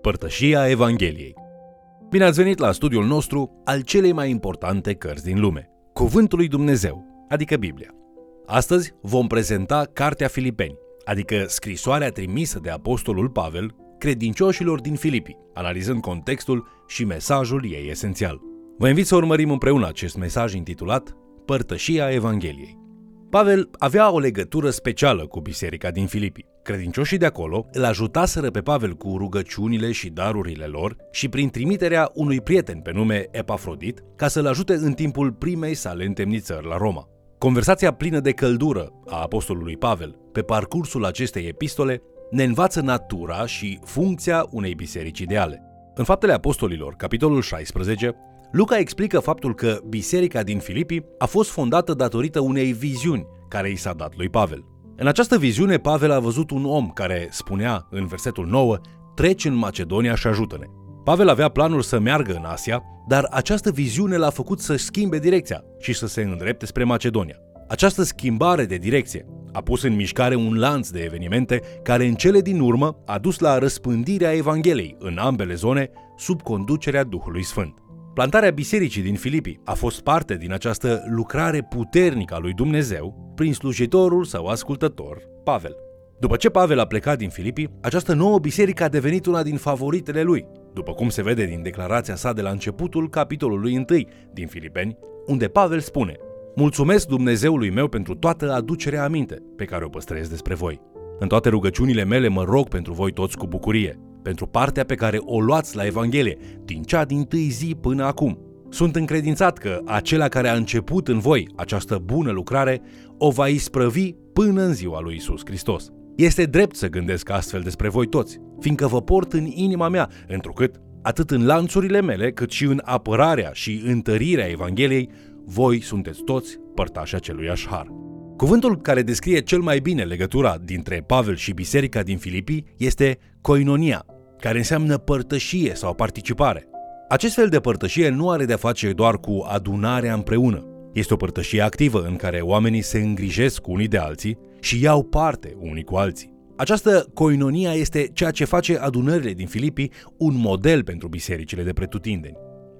Părtășia Evangheliei. Bine ați venit la studiul nostru al celei mai importante cărți din lume, Cuvântul lui Dumnezeu, adică Biblia. Astăzi vom prezenta Cartea Filipeni, adică scrisoarea trimisă de Apostolul Pavel credincioșilor din Filipi, analizând contextul și mesajul ei esențial. Vă invit să urmărim împreună acest mesaj intitulat Părtășia Evangheliei. Pavel avea o legătură specială cu biserica din Filipi. Credincioșii de acolo îl ajutaseră pe Pavel cu rugăciunile și darurile lor și prin trimiterea unui prieten pe nume Epafrodit ca să-l ajute în timpul primei sale întemnițări la Roma. Conversația plină de căldură a apostolului Pavel pe parcursul acestei epistole ne învață natura și funcția unei biserici ideale. În Faptele Apostolilor, capitolul 16, Luca explică faptul că biserica din Filipi a fost fondată datorită unei viziuni care i s-a dat lui Pavel. În această viziune, Pavel a văzut un om care spunea în versetul 9, treci în Macedonia și ajută-ne. Pavel avea planul să meargă în Asia, dar această viziune l-a făcut să schimbe direcția și să se îndrepte spre Macedonia. Această schimbare de direcție a pus în mișcare un lanț de evenimente care în cele din urmă a dus la răspândirea Evangheliei în ambele zone sub conducerea Duhului Sfânt. Plantarea bisericii din Filipii a fost parte din această lucrare puternică a lui Dumnezeu prin slujitorul sau ascultător, Pavel. După ce Pavel a plecat din Filipii, această nouă biserică a devenit una din favoritele lui, după cum se vede din declarația sa de la începutul capitolului 1 din Filipeni, unde Pavel spune Mulțumesc Dumnezeului meu pentru toată aducerea aminte pe care o păstrez despre voi. În toate rugăciunile mele mă rog pentru voi toți cu bucurie, pentru partea pe care o luați la Evanghelie, din cea din tâi zi până acum. Sunt încredințat că acela care a început în voi această bună lucrare o va isprăvi până în ziua lui Isus Hristos. Este drept să gândesc astfel despre voi toți, fiindcă vă port în inima mea, întrucât, atât în lanțurile mele, cât și în apărarea și întărirea Evangheliei, voi sunteți toți părtași acelui har. Cuvântul care descrie cel mai bine legătura dintre Pavel și biserica din Filipii este koinonia, care înseamnă părtășie sau participare. Acest fel de părtășie nu are de-a face doar cu adunarea împreună. Este o părtășie activă în care oamenii se îngrijesc unii de alții și iau parte unii cu alții. Această coinonia este ceea ce face adunările din Filipii un model pentru bisericile de pretutindeni.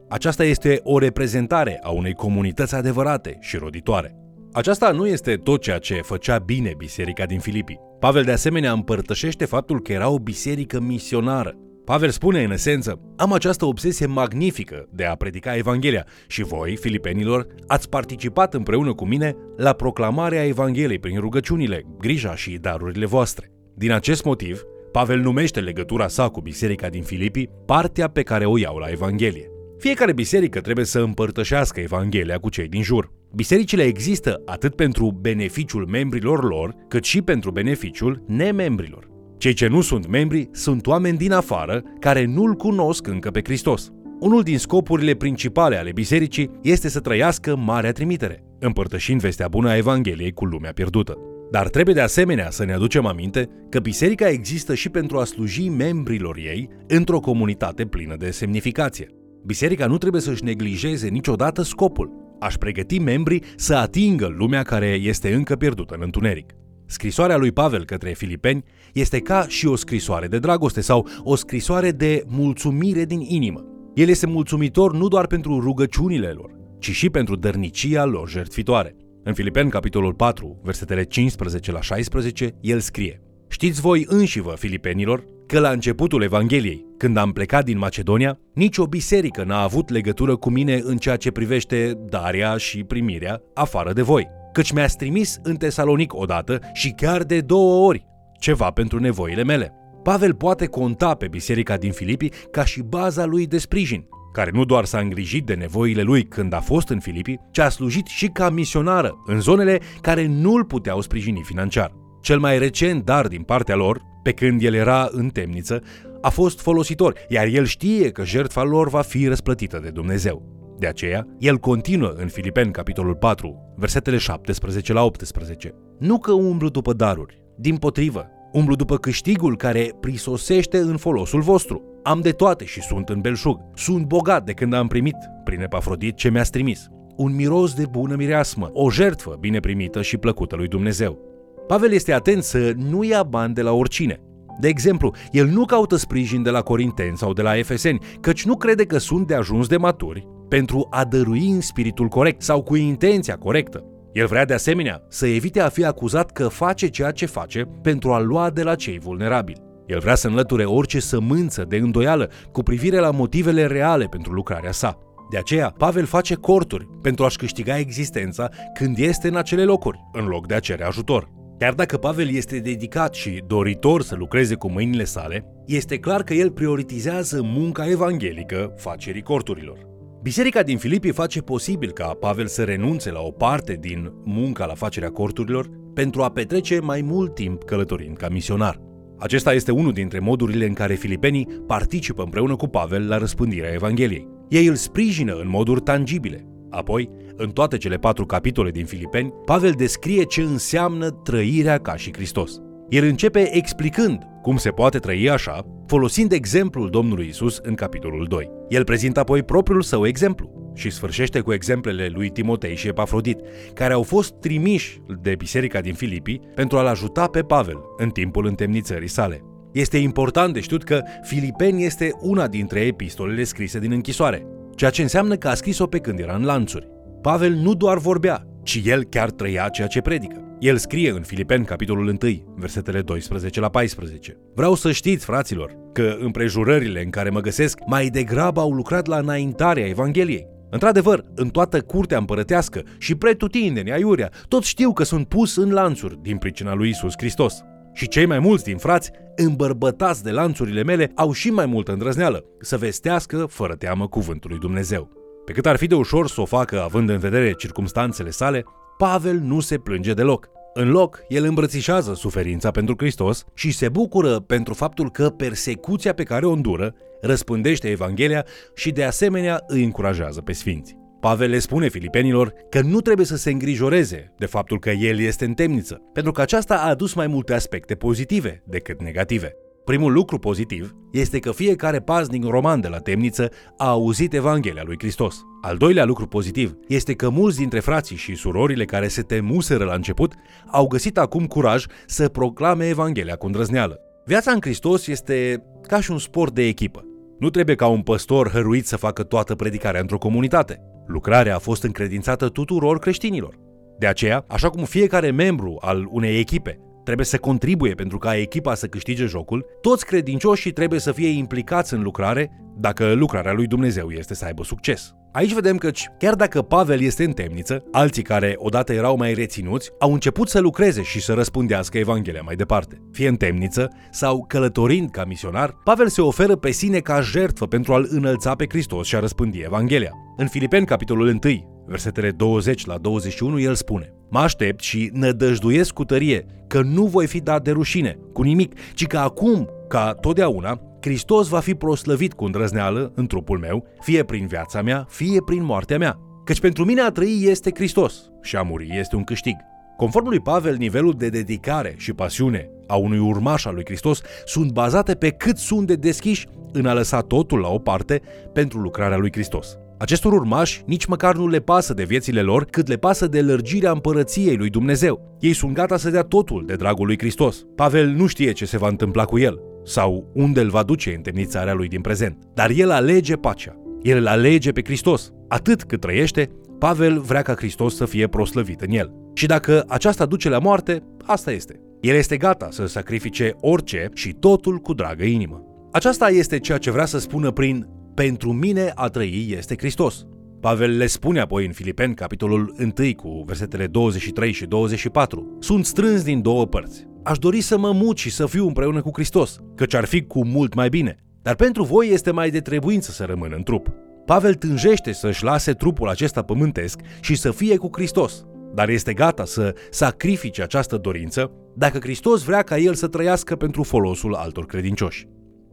Aceasta este o reprezentare a unei comunități adevărate și roditoare. Aceasta nu este tot ceea ce făcea bine biserica din Filipii. Pavel de asemenea împărtășește faptul că era o biserică misionară. Pavel spune în esență, am această obsesie magnifică de a predica Evanghelia și voi, filipenilor, ați participat împreună cu mine la proclamarea Evangheliei prin rugăciunile, grija și darurile voastre. Din acest motiv, Pavel numește legătura sa cu biserica din Filipii partea pe care o iau la Evanghelie. Fiecare biserică trebuie să împărtășească Evanghelia cu cei din jur. Bisericile există atât pentru beneficiul membrilor lor, cât și pentru beneficiul nemembrilor. Cei ce nu sunt membri sunt oameni din afară care nu-L cunosc încă pe Hristos. Unul din scopurile principale ale bisericii este să trăiască marea trimitere, împărtășind vestea bună a Evangheliei cu lumea pierdută. Dar trebuie de asemenea să ne aducem aminte că biserica există și pentru a sluji membrilor ei într-o comunitate plină de semnificație. Biserica nu trebuie să-și neglijeze niciodată scopul, aș pregăti membrii să atingă lumea care este încă pierdută în întuneric. Scrisoarea lui Pavel către filipeni este ca și o scrisoare de dragoste sau o scrisoare de mulțumire din inimă. El este mulțumitor nu doar pentru rugăciunile lor, ci și pentru dărnicia lor jertfitoare. În Filipeni, capitolul 4, versetele 15 la 16, el scrie Știți voi înșivă, filipenilor, că la începutul Evangheliei, când am plecat din Macedonia, nicio biserică n-a avut legătură cu mine în ceea ce privește darea și primirea, afară de voi. Căci mi-ați trimis în Tesalonic odată și chiar de două ori ceva pentru nevoile mele. Pavel poate conta pe biserica din Filipii ca și baza lui de sprijin, care nu doar s-a îngrijit de nevoile lui când a fost în Filipii, ci a slujit și ca misionară în zonele care nu îl puteau sprijini financiar. Cel mai recent dar din partea lor, pe când el era în temniță, a fost folositor, iar el știe că jertfa lor va fi răsplătită de Dumnezeu. De aceea, el continuă în Filipeni, capitolul 4, versetele 17 la 18. Nu că umblu după daruri, din potrivă, umblu după câștigul care prisosește în folosul vostru. Am de toate și sunt în belșug. Sunt bogat de când am primit, prin Epafrodit, ce mi-ați trimis. Un miros de bună mireasmă, o jertfă bine primită și plăcută lui Dumnezeu. Pavel este atent să nu ia bani de la oricine. De exemplu, el nu caută sprijin de la corinteni sau de la efeseni, căci nu crede că sunt de ajuns de maturi pentru a dărui în spiritul corect sau cu intenția corectă. El vrea de asemenea să evite a fi acuzat că face ceea ce face pentru a lua de la cei vulnerabili. El vrea să înlăture orice sămânță de îndoială cu privire la motivele reale pentru lucrarea sa. De aceea, Pavel face corturi pentru a-și câștiga existența când este în acele locuri, în loc de a cere ajutor. Chiar dacă Pavel este dedicat și doritor să lucreze cu mâinile sale, este clar că el prioritizează munca evanghelică facerii corturilor. Biserica din Filipii face posibil ca Pavel să renunțe la o parte din munca la facerea corturilor pentru a petrece mai mult timp călătorind ca misionar. Acesta este unul dintre modurile în care filipenii participă împreună cu Pavel la răspândirea Evangheliei. Ei îl sprijină în moduri tangibile. Apoi, în toate cele patru capitole din Filipeni, Pavel descrie ce înseamnă trăirea ca și Hristos. El începe explicând cum se poate trăi așa, folosind exemplul Domnului Isus în capitolul 2. El prezintă apoi propriul său exemplu și sfârșește cu exemplele lui Timotei și Epafrodit, care au fost trimiși de biserica din Filipii pentru a-l ajuta pe Pavel în timpul întemnițării sale. Este important de știut că Filipeni este una dintre epistolele scrise din închisoare, ceea ce înseamnă că a scris-o pe când era în lanțuri. Pavel nu doar vorbea, ci el chiar trăia ceea ce predică. El scrie în Filipeni, capitolul 1, versetele 12 la 14. Vreau să știți, fraților, că împrejurările în care mă găsesc mai degrabă au lucrat la înaintarea Evangheliei. Într-adevăr, în toată curtea împărătească și pretutindeni aiurea, toți știu că sunt pus în lanțuri din pricina lui Isus Hristos. Și cei mai mulți din frați, îmbărbătați de lanțurile mele, au și mai multă îndrăzneală să vestească fără teamă cuvântul lui Dumnezeu. Pe cât ar fi de ușor să o facă având în vedere circumstanțele sale, Pavel nu se plânge deloc. În loc, el îmbrățișează suferința pentru Hristos și se bucură pentru faptul că persecuția pe care o îndură răspândește Evanghelia și de asemenea îi încurajează pe sfinți. Pavel le spune filipenilor că nu trebuie să se îngrijoreze de faptul că el este în temniță, pentru că aceasta a adus mai multe aspecte pozitive decât negative. Primul lucru pozitiv este că fiecare paznic roman de la temniță a auzit Evanghelia lui Hristos. Al doilea lucru pozitiv este că mulți dintre frații și surorile care se temuseră la început au găsit acum curaj să proclame Evanghelia cu îndrăzneală. Viața în Hristos este ca și un sport de echipă. Nu trebuie ca un păstor hăruit să facă toată predicarea într-o comunitate. Lucrarea a fost încredințată tuturor creștinilor. De aceea, așa cum fiecare membru al unei echipe trebuie să contribuie pentru ca echipa să câștige jocul, toți credincioșii trebuie să fie implicați în lucrare dacă lucrarea lui Dumnezeu este să aibă succes. Aici vedem că, chiar dacă Pavel este în temniță, alții care odată erau mai reținuți au început să lucreze și să răspundească Evanghelia mai departe. Fie în temniță sau călătorind ca misionar, Pavel se oferă pe sine ca jertfă pentru a-L înălța pe Hristos și a răspândi Evanghelia. În Filipeni, capitolul 1, versetele 20 la 21, el spune Mă aștept și nădăjduiesc cu tărie că nu voi fi dat de rușine cu nimic, ci că acum, ca totdeauna, Hristos va fi proslăvit cu îndrăzneală în trupul meu, fie prin viața mea, fie prin moartea mea. Căci pentru mine a trăi este Hristos și a muri este un câștig. Conform lui Pavel, nivelul de dedicare și pasiune a unui urmaș al lui Hristos sunt bazate pe cât sunt de deschiși în a lăsa totul la o parte pentru lucrarea lui Hristos. Acestor urmași nici măcar nu le pasă de viețile lor, cât le pasă de lărgirea împărăției lui Dumnezeu. Ei sunt gata să dea totul de dragul lui Hristos. Pavel nu știe ce se va întâmpla cu el sau unde îl va duce întemnițarea lui din prezent, dar el alege pacea. El îl alege pe Hristos. Atât cât trăiește, Pavel vrea ca Hristos să fie proslăvit în el. Și dacă aceasta duce la moarte, asta este. El este gata să sacrifice orice și totul cu dragă inimă. Aceasta este ceea ce vrea să spună prin pentru mine a trăi este Hristos. Pavel le spune apoi în Filipeni, capitolul 1, cu versetele 23 și 24. Sunt strâns din două părți. Aș dori să mă mut și să fiu împreună cu Hristos, căci ar fi cu mult mai bine. Dar pentru voi este mai de trebuință să rămân în trup. Pavel tânjește să-și lase trupul acesta pământesc și să fie cu Hristos, dar este gata să sacrifice această dorință dacă Hristos vrea ca el să trăiască pentru folosul altor credincioși.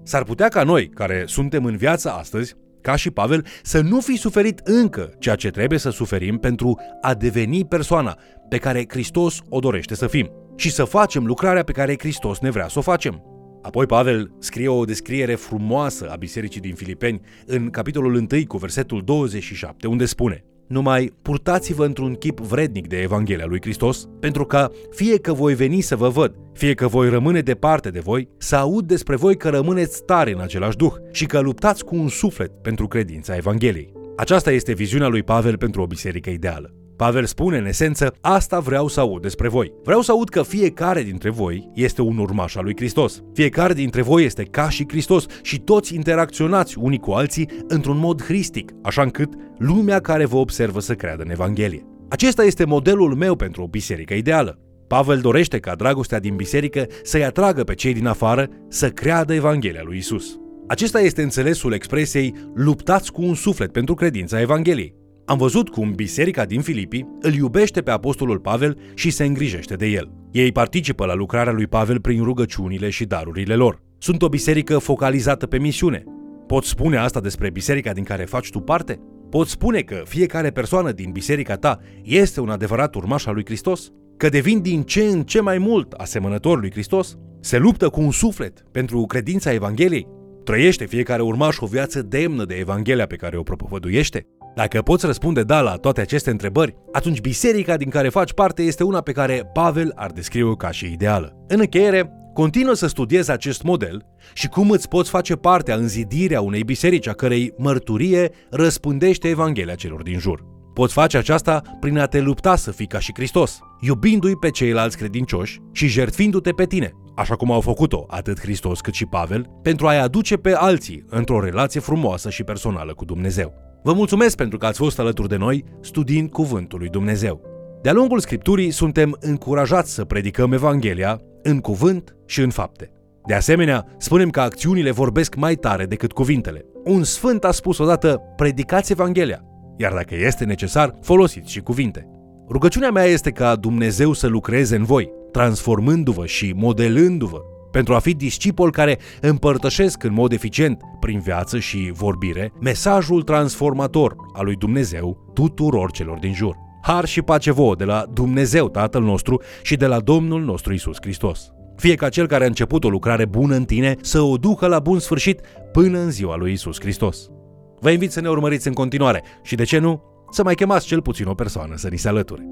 S-ar putea ca noi, care suntem în viața astăzi, ca și Pavel, să nu fi suferit încă ceea ce trebuie să suferim pentru a deveni persoana pe care Hristos o dorește să fim și să facem lucrarea pe care Hristos ne vrea să o facem. Apoi Pavel scrie o descriere frumoasă a bisericii din Filipeni în capitolul 1 cu versetul 27, unde spune numai purtați-vă într-un chip vrednic de Evanghelia lui Hristos, pentru ca, fie că voi veni să vă văd, fie că voi rămâne departe de voi, să aud despre voi că rămâneți tare în același duh și că luptați cu un suflet pentru credința Evangheliei. Aceasta este viziunea lui Pavel pentru o biserică ideală. Pavel spune în esență, asta vreau să aud despre voi. Vreau să aud că fiecare dintre voi este un urmaș al lui Hristos. Fiecare dintre voi este ca și Hristos și toți interacționați unii cu alții într-un mod hristic, așa încât lumea care vă observă să creadă în Evanghelie. Acesta este modelul meu pentru o biserică ideală. Pavel dorește ca dragostea din biserică să-i atragă pe cei din afară să creadă Evanghelia lui Isus. Acesta este înțelesul expresiei luptați cu un suflet pentru credința Evangheliei. Am văzut cum biserica din Filipii îl iubește pe apostolul Pavel și se îngrijește de el. Ei participă la lucrarea lui Pavel prin rugăciunile și darurile lor. Sunt o biserică focalizată pe misiune. Poți spune asta despre biserica din care faci tu parte? Poți spune că fiecare persoană din biserica ta este un adevărat urmaș al lui Hristos? Că devin din ce în ce mai mult asemănător lui Hristos? Se luptă cu un suflet pentru credința Evangheliei? Trăiește fiecare urmaș o viață demnă de Evanghelia pe care o propovăduiește? Dacă poți răspunde da la toate aceste întrebări, atunci biserica din care faci parte este una pe care Pavel ar descrie-o ca și ideală. În încheiere, continuă să studiezi acest model și cum îți poți face parte a înzidirea unei biserici a cărei mărturie răspândește Evanghelia celor din jur. Poți face aceasta prin a te lupta să fii ca și Hristos, iubindu-i pe ceilalți credincioși și jertfindu-te pe tine, așa cum au făcut-o atât Hristos cât și Pavel, pentru a-i aduce pe alții într-o relație frumoasă și personală cu Dumnezeu. Vă mulțumesc pentru că ați fost alături de noi studiind Cuvântul lui Dumnezeu. De-a lungul Scripturii suntem încurajați să predicăm Evanghelia în cuvânt și în fapte. De asemenea, spunem că acțiunile vorbesc mai tare decât cuvintele. Un sfânt a spus odată, predicați Evanghelia, iar dacă este necesar, folosiți și cuvinte. Rugăciunea mea este ca Dumnezeu să lucreze în voi, transformându-vă și modelându-vă pentru a fi discipol care împărtășesc în mod eficient, prin viață și vorbire, mesajul transformator al lui Dumnezeu tuturor celor din jur. Har și pace vouă de la Dumnezeu Tatăl nostru și de la Domnul nostru Isus Hristos. Fie ca cel care a început o lucrare bună în tine să o ducă la bun sfârșit până în ziua lui Isus Hristos. Vă invit să ne urmăriți în continuare și, de ce nu, să mai chemați cel puțin o persoană să ni se alăture.